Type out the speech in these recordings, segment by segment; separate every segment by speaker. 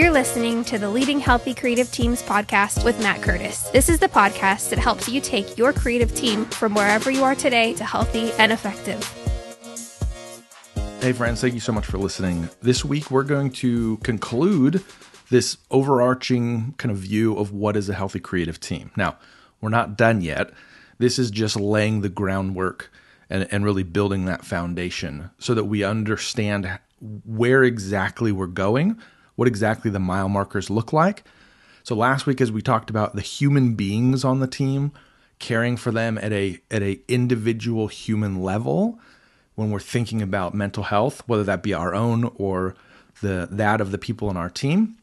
Speaker 1: You're listening to the Leading Healthy Creative Teams podcast with Matt Curtis. This is the podcast that helps you take your creative team from wherever you are today to healthy and effective.
Speaker 2: Hey, friends, thank you so much for listening. This week, we're going to conclude this overarching kind of view of what is a healthy creative team. Now, we're not done yet. This is just laying the groundwork and, and really building that foundation so that we understand where exactly we're going what exactly the mile markers look like. So last week, as we talked about the human beings on the team, caring for them at a at a individual human level, when we're thinking about mental health, whether that be our own or the that of the people on our team.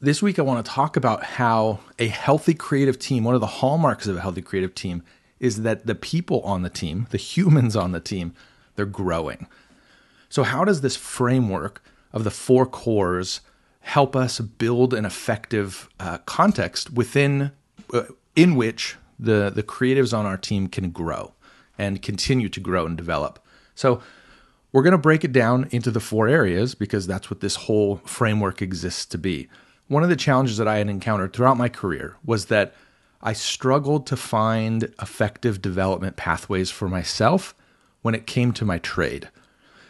Speaker 2: This week, I want to talk about how a healthy creative team, one of the hallmarks of a healthy creative team, is that the people on the team, the humans on the team, they're growing. So, how does this framework of the four cores help us build an effective uh, context within uh, in which the the creatives on our team can grow and continue to grow and develop. So we're going to break it down into the four areas because that's what this whole framework exists to be. One of the challenges that I had encountered throughout my career was that I struggled to find effective development pathways for myself when it came to my trade.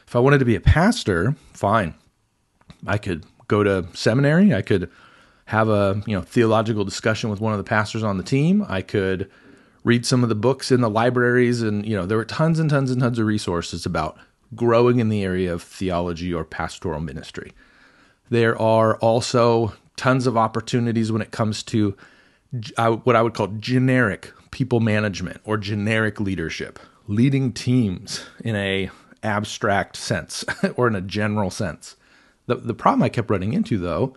Speaker 2: If I wanted to be a pastor, fine. I could go to seminary. I could have a you know theological discussion with one of the pastors on the team. I could read some of the books in the libraries, and you know there were tons and tons and tons of resources about growing in the area of theology or pastoral ministry. There are also tons of opportunities when it comes to what I would call generic people management or generic leadership, leading teams in a abstract sense or in a general sense. The, the problem I kept running into, though,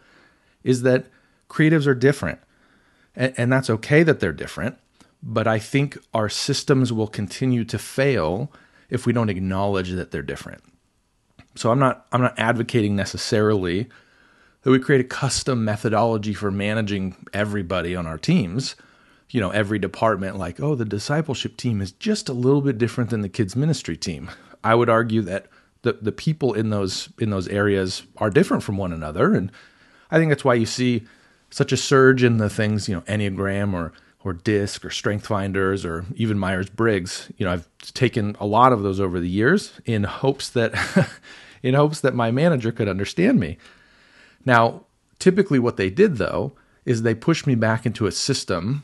Speaker 2: is that creatives are different. And, and that's okay that they're different. But I think our systems will continue to fail if we don't acknowledge that they're different. So I'm not I'm not advocating necessarily that we create a custom methodology for managing everybody on our teams. You know, every department like, oh, the discipleship team is just a little bit different than the kids ministry team. I would argue that the the people in those in those areas are different from one another, and I think that's why you see such a surge in the things you know Enneagram or or DISC or Strength Finders or even Myers Briggs. You know, I've taken a lot of those over the years in hopes that in hopes that my manager could understand me. Now, typically what they did though is they pushed me back into a system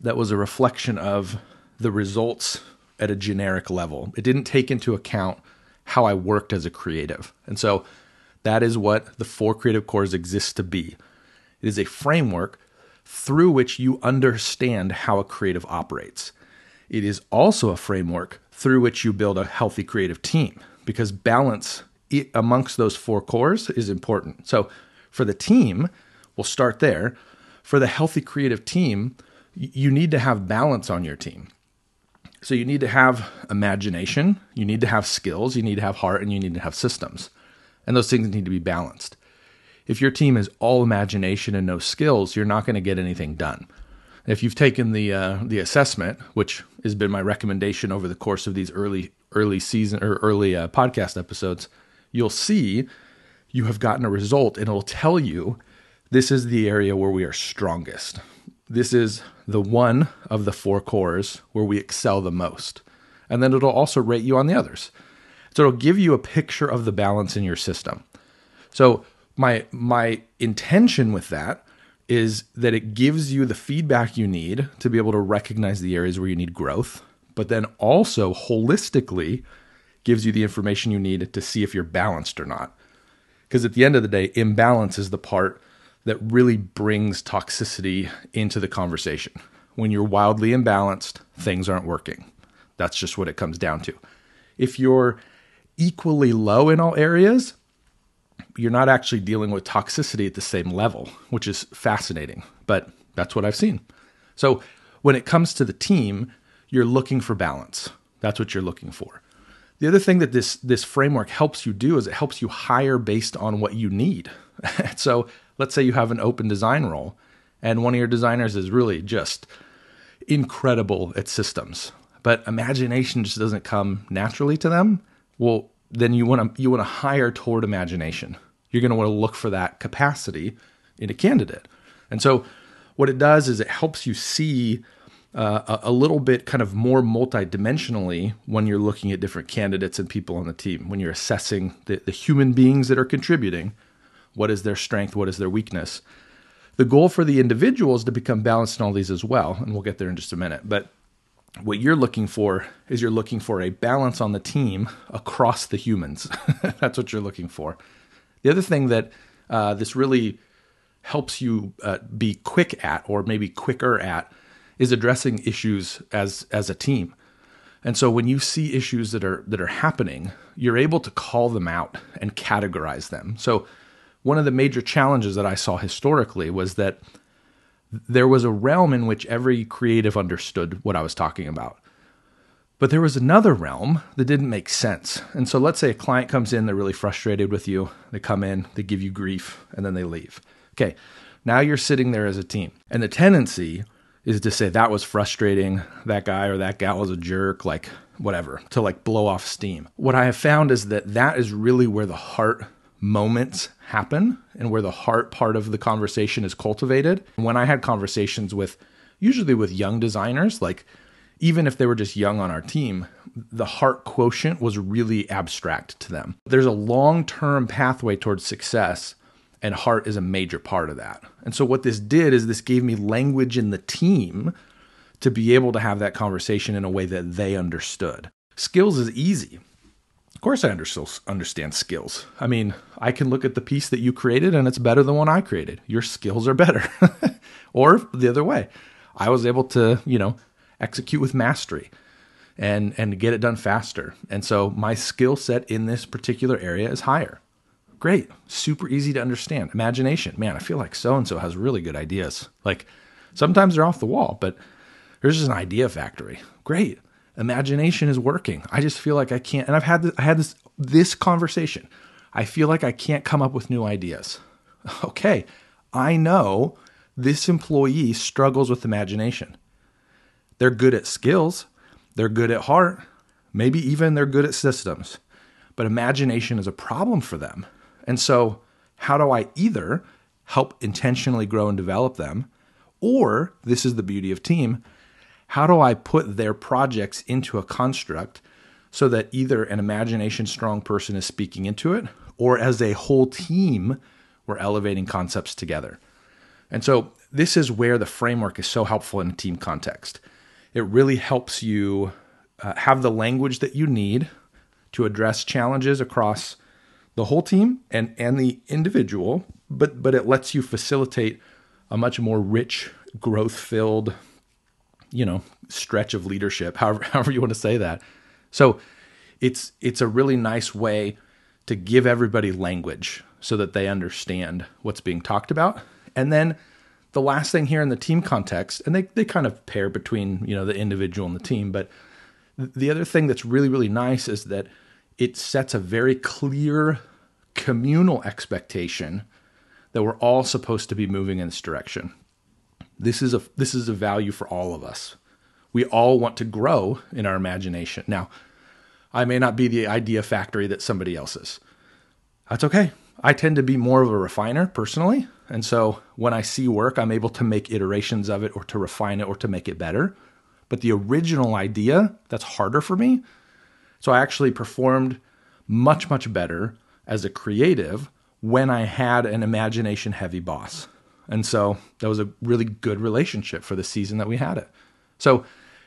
Speaker 2: that was a reflection of the results at a generic level. It didn't take into account how I worked as a creative. And so that is what the four creative cores exist to be. It is a framework through which you understand how a creative operates. It is also a framework through which you build a healthy creative team because balance amongst those four cores is important. So for the team, we'll start there. For the healthy creative team, you need to have balance on your team. So you need to have imagination, you need to have skills, you need to have heart, and you need to have systems. And those things need to be balanced. If your team is all imagination and no skills, you're not going to get anything done. If you've taken the uh, the assessment, which has been my recommendation over the course of these early early season or early uh, podcast episodes, you'll see you have gotten a result, and it'll tell you this is the area where we are strongest. This is the one of the four cores where we excel the most. And then it'll also rate you on the others. So it'll give you a picture of the balance in your system. So my my intention with that is that it gives you the feedback you need to be able to recognize the areas where you need growth, but then also holistically gives you the information you need to see if you're balanced or not. Because at the end of the day, imbalance is the part that really brings toxicity into the conversation. When you're wildly imbalanced, things aren't working. That's just what it comes down to. If you're equally low in all areas, you're not actually dealing with toxicity at the same level, which is fascinating, but that's what I've seen. So when it comes to the team, you're looking for balance. That's what you're looking for. The other thing that this this framework helps you do is it helps you hire based on what you need. so let's say you have an open design role and one of your designers is really just incredible at systems, but imagination just doesn't come naturally to them. Well, then you want to you want to hire toward imagination. You're going to want to look for that capacity in a candidate. And so, what it does is it helps you see uh, a, a little bit kind of more multidimensionally when you're looking at different candidates and people on the team, when you're assessing the, the human beings that are contributing. What is their strength? What is their weakness? The goal for the individual is to become balanced in all these as well. And we'll get there in just a minute. But what you're looking for is you're looking for a balance on the team across the humans. That's what you're looking for. The other thing that uh, this really helps you uh, be quick at, or maybe quicker at, is addressing issues as as a team. And so when you see issues that are that are happening, you're able to call them out and categorize them. So one of the major challenges that I saw historically was that there was a realm in which every creative understood what I was talking about. But there was another realm that didn't make sense. And so let's say a client comes in, they're really frustrated with you. They come in, they give you grief, and then they leave. Okay, now you're sitting there as a team. And the tendency is to say that was frustrating, that guy or that gal was a jerk, like whatever, to like blow off steam. What I have found is that that is really where the heart moments happen and where the heart part of the conversation is cultivated. When I had conversations with usually with young designers, like even if they were just young on our team, the heart quotient was really abstract to them. There's a long term pathway towards success and heart is a major part of that. And so what this did is this gave me language in the team to be able to have that conversation in a way that they understood. Skills is easy. Of course, I understand skills. I mean, I can look at the piece that you created and it's better than one I created. Your skills are better. or the other way, I was able to, you know, execute with mastery and and get it done faster. And so my skill set in this particular area is higher. Great. Super easy to understand. Imagination. Man, I feel like so and so has really good ideas. Like sometimes they're off the wall, but there's just an idea factory. Great. Imagination is working. I just feel like I can't and I've had this, I had this this conversation. I feel like I can't come up with new ideas. Okay. I know this employee struggles with imagination. They're good at skills, they're good at heart, maybe even they're good at systems. But imagination is a problem for them. And so, how do I either help intentionally grow and develop them, or this is the beauty of team, how do I put their projects into a construct so that either an imagination strong person is speaking into it, or as a whole team, we're elevating concepts together? And so, this is where the framework is so helpful in a team context. It really helps you uh, have the language that you need to address challenges across the whole team and and the individual, but but it lets you facilitate a much more rich, growth filled, you know, stretch of leadership, however however you want to say that. So it's it's a really nice way to give everybody language so that they understand what's being talked about. And then the last thing here in the team context, and they, they kind of pair between, you know, the individual and the team, but the other thing that's really, really nice is that it sets a very clear communal expectation that we're all supposed to be moving in this direction. This is a this is a value for all of us. We all want to grow in our imagination. Now, I may not be the idea factory that somebody else is. That's okay. I tend to be more of a refiner personally, and so when I see work, I'm able to make iterations of it or to refine it or to make it better. But the original idea, that's harder for me. So I actually performed much, much better as a creative when I had an imagination heavy boss. And so that was a really good relationship for the season that we had it. So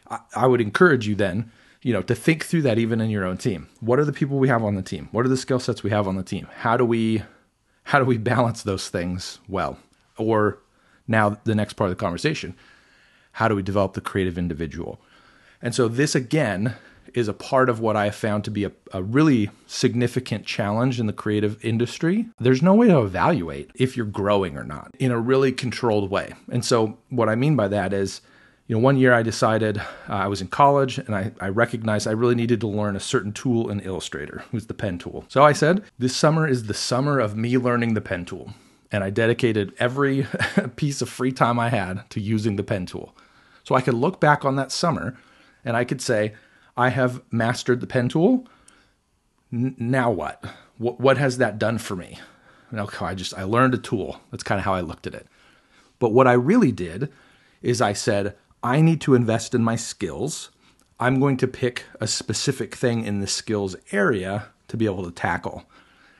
Speaker 2: I, I would encourage you then, you know, to think through that even in your own team. What are the people we have on the team? What are the skill sets we have on the team? How do we how do we balance those things well? Or now the next part of the conversation, how do we develop the creative individual? And so this again is a part of what I have found to be a, a, really significant challenge in the creative industry. There's no way to evaluate if you're growing or not in a really controlled way. And so, what I mean by that is, you know, one year I decided uh, I was in college and I, I recognized I really needed to learn a certain tool in Illustrator, was the pen tool. So I said, this summer is the summer of me learning the pen tool. And I dedicated every piece of free time I had to using the pen tool. So I could look back on that summer and I could say, I have mastered the pen tool. N- now what? what? What has that done for me? Okay, I just I learned a tool. That's kind of how I looked at it. But what I really did is I said, I need to invest in my skills. I'm going to pick a specific thing in the skills area to be able to tackle.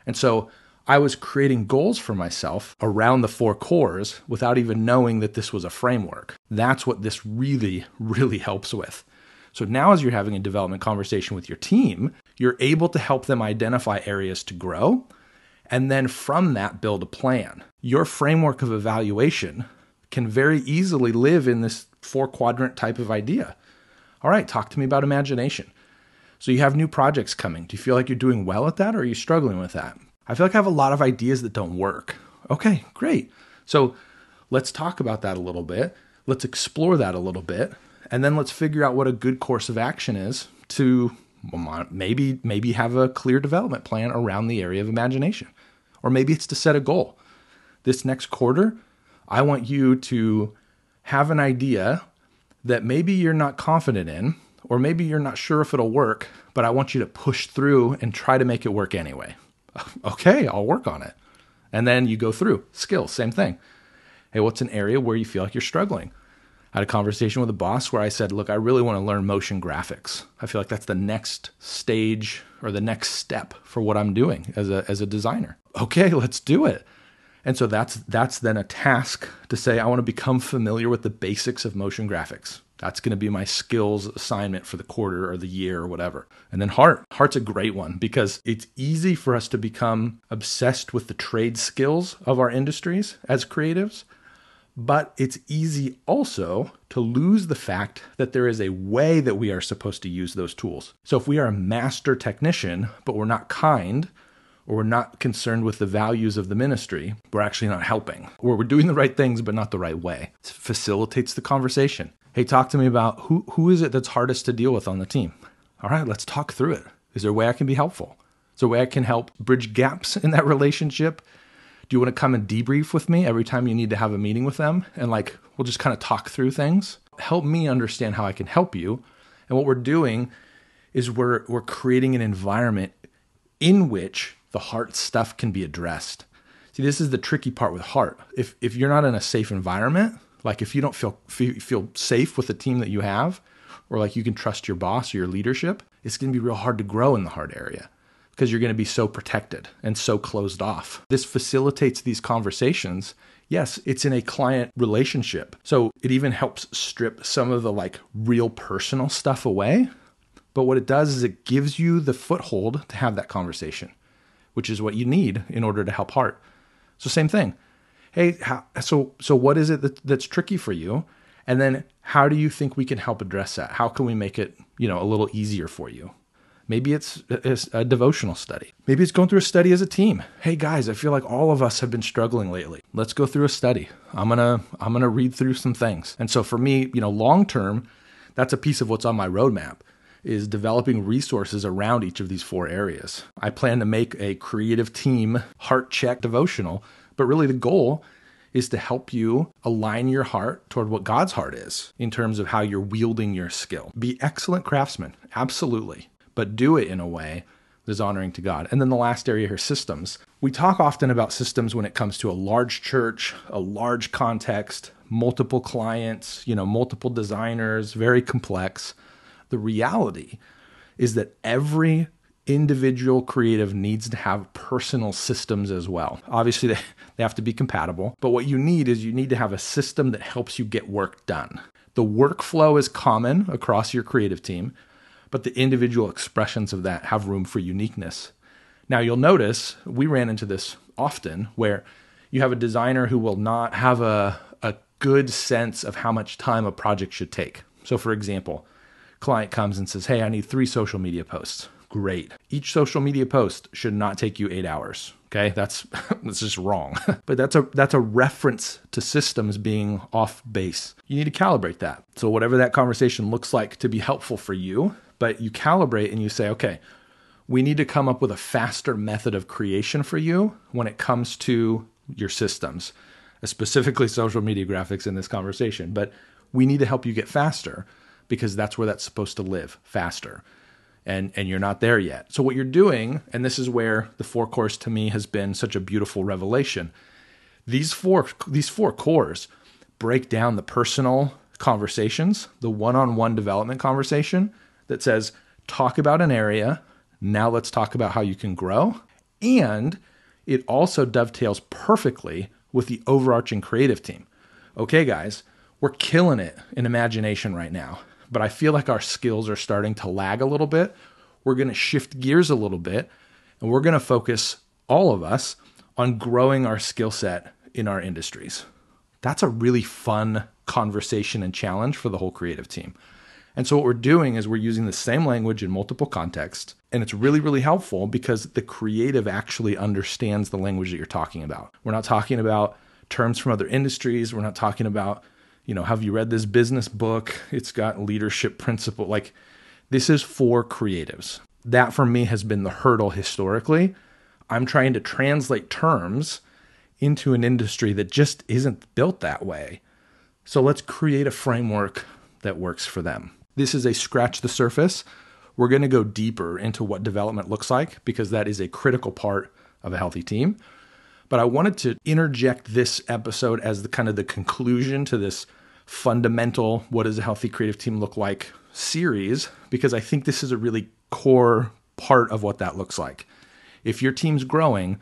Speaker 2: And so I was creating goals for myself around the four cores without even knowing that this was a framework. That's what this really, really helps with. So now, as you're having a development conversation with your team, you're able to help them identify areas to grow and then from that build a plan. Your framework of evaluation can very easily live in this four quadrant type of idea. All right, talk to me about imagination. So you have new projects coming. Do you feel like you're doing well at that or are you struggling with that? I feel like I have a lot of ideas that don't work. Okay, great. So let's talk about that a little bit. Let's explore that a little bit. And then let's figure out what a good course of action is to maybe maybe have a clear development plan around the area of imagination. Or maybe it's to set a goal. This next quarter, I want you to have an idea that maybe you're not confident in, or maybe you're not sure if it'll work, but I want you to push through and try to make it work anyway. okay, I'll work on it. And then you go through skills, same thing. Hey, what's an area where you feel like you're struggling? I had a conversation with a boss where I said, Look, I really want to learn motion graphics. I feel like that's the next stage or the next step for what I'm doing as a, as a designer. Okay, let's do it. And so that's that's then a task to say I want to become familiar with the basics of motion graphics. That's going to be my skills assignment for the quarter or the year or whatever. And then heart. Heart's a great one because it's easy for us to become obsessed with the trade skills of our industries as creatives. But it's easy also to lose the fact that there is a way that we are supposed to use those tools. So if we are a master technician, but we're not kind, or we're not concerned with the values of the ministry, we're actually not helping. Or we're doing the right things, but not the right way. It facilitates the conversation. Hey, talk to me about who, who is it that's hardest to deal with on the team? All right, let's talk through it. Is there a way I can be helpful? Is there a way I can help bridge gaps in that relationship? Do you want to come and debrief with me every time you need to have a meeting with them? And like, we'll just kind of talk through things. Help me understand how I can help you. And what we're doing is we're, we're creating an environment in which the heart stuff can be addressed. See, this is the tricky part with heart. If, if you're not in a safe environment, like if you don't feel feel safe with the team that you have, or like you can trust your boss or your leadership, it's going to be real hard to grow in the heart area because you're going to be so protected and so closed off. This facilitates these conversations. Yes, it's in a client relationship. So it even helps strip some of the like real personal stuff away. But what it does is it gives you the foothold to have that conversation, which is what you need in order to help heart. So same thing hey, how, so so what is it that, that's tricky for you? And then how do you think we can help address that? How can we make it, you know, a little easier for you? Maybe it's, it's a devotional study. Maybe it's going through a study as a team. Hey guys, I feel like all of us have been struggling lately. Let's go through a study. I'm going to I'm going to read through some things. And so for me, you know, long term, that's a piece of what's on my roadmap is developing resources around each of these four areas. I plan to make a creative team heart check devotional but really, the goal is to help you align your heart toward what God's heart is in terms of how you're wielding your skill. Be excellent craftsmen, absolutely, but do it in a way that is honoring to God. And then the last area here systems. We talk often about systems when it comes to a large church, a large context, multiple clients, you know, multiple designers, very complex. The reality is that every individual creative needs to have personal systems as well. Obviously, they, they have to be compatible, but what you need is you need to have a system that helps you get work done. The workflow is common across your creative team, but the individual expressions of that have room for uniqueness. Now, you'll notice we ran into this often where you have a designer who will not have a, a good sense of how much time a project should take. So, for example, client comes and says, Hey, I need three social media posts great. Each social media post should not take you eight hours. Okay, that's that's just wrong. but that's a that's a reference to systems being off base. You need to calibrate that. So whatever that conversation looks like to be helpful for you, but you calibrate and you say, okay, we need to come up with a faster method of creation for you when it comes to your systems, uh, specifically social media graphics in this conversation. But we need to help you get faster because that's where that's supposed to live faster. and and you're not there yet. So what you're doing, and this is where the four cores to me has been such a beautiful revelation. These four these four cores break down the personal conversations, the one-on-one development conversation that says talk about an area, now let's talk about how you can grow, and it also dovetails perfectly with the overarching creative team. Okay, guys, we're killing it in imagination right now but I feel like our skills are starting to lag a little bit. We're going to shift gears a little bit and we're going to focus, all of us, on growing our skill set in our industries. That's a really fun conversation and challenge for the whole creative team. And so, what we're doing is we're using the same language in multiple contexts. And it's really, really helpful because the creative actually understands the language that you're talking about. We're not talking about terms from other industries. We're not talking about you know, have you read this business book? It's got leadership principle. Like, this is for creatives. That for me has been the hurdle historically. I'm trying to translate terms into an industry that just isn't built that way. So let's create a framework that works for them. This is a scratch the surface. We're going to go deeper into what development looks like because that is a critical part of a healthy team. But I wanted to interject this episode as the kind of the conclusion to this fundamental what does a healthy creative team look like series because I think this is a really core part of what that looks like. If your team's growing,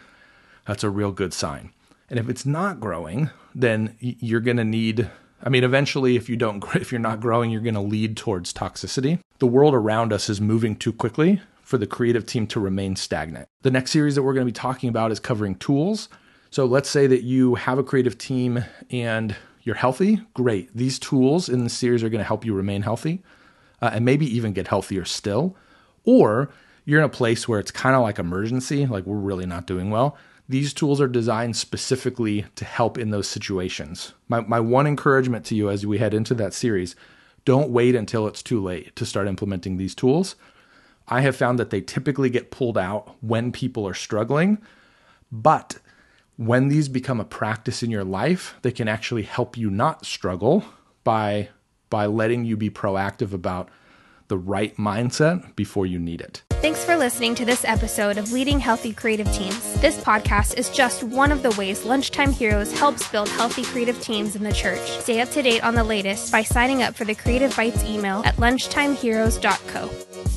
Speaker 2: that's a real good sign. And if it's not growing, then you're going to need I mean eventually if you don't if you're not growing, you're going to lead towards toxicity. The world around us is moving too quickly for the creative team to remain stagnant. The next series that we're going to be talking about is covering tools. So let's say that you have a creative team and you're healthy, great. These tools in the series are going to help you remain healthy uh, and maybe even get healthier still. Or you're in a place where it's kind of like emergency, like we're really not doing well. These tools are designed specifically to help in those situations. My, my one encouragement to you as we head into that series don't wait until it's too late to start implementing these tools. I have found that they typically get pulled out when people are struggling, but when these become a practice in your life, they can actually help you not struggle by by letting you be proactive about the right mindset before you need it.
Speaker 1: Thanks for listening to this episode of Leading Healthy Creative Teams. This podcast is just one of the ways Lunchtime Heroes helps build healthy creative teams in the church. Stay up to date on the latest by signing up for the Creative Bites email at lunchtimeheroes.co.